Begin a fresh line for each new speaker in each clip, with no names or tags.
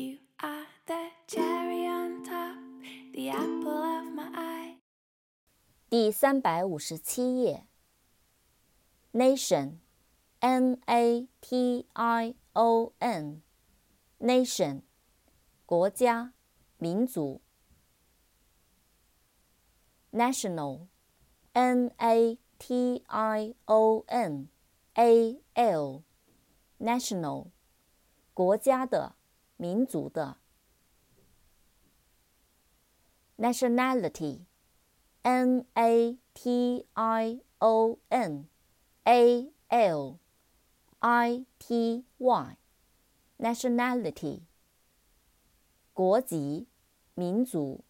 You are the cherry on top, the apple of my eye.
第三百五十七页。Nation，N-A-T-I-O-N，Nation，国家、民族。National，N-A-T-I-O-N-A-L，National，国家的、 民族的。Nationality。N A T I O N A L I T Y，nationality，国籍、民族。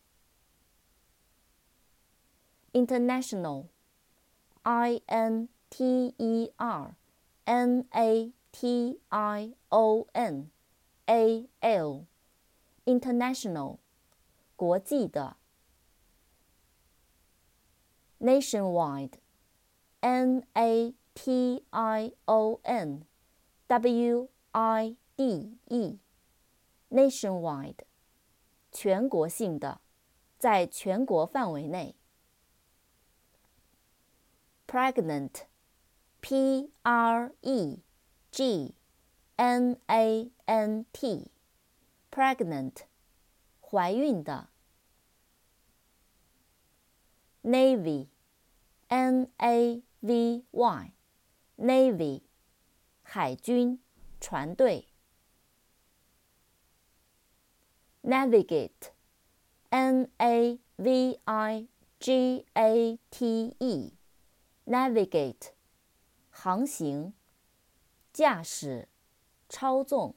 International，I N T E R N A T I O N A L，international，国际的。nationwide, N A T I O N W I D E, nationwide，全国性的，在全国范围内。pregnant, P R E G N A N T, pregnant，怀孕的。navy, n a v y, navy, 海军船队。navigate, n a v i g a t e, navigate, 航行、驾驶、操纵。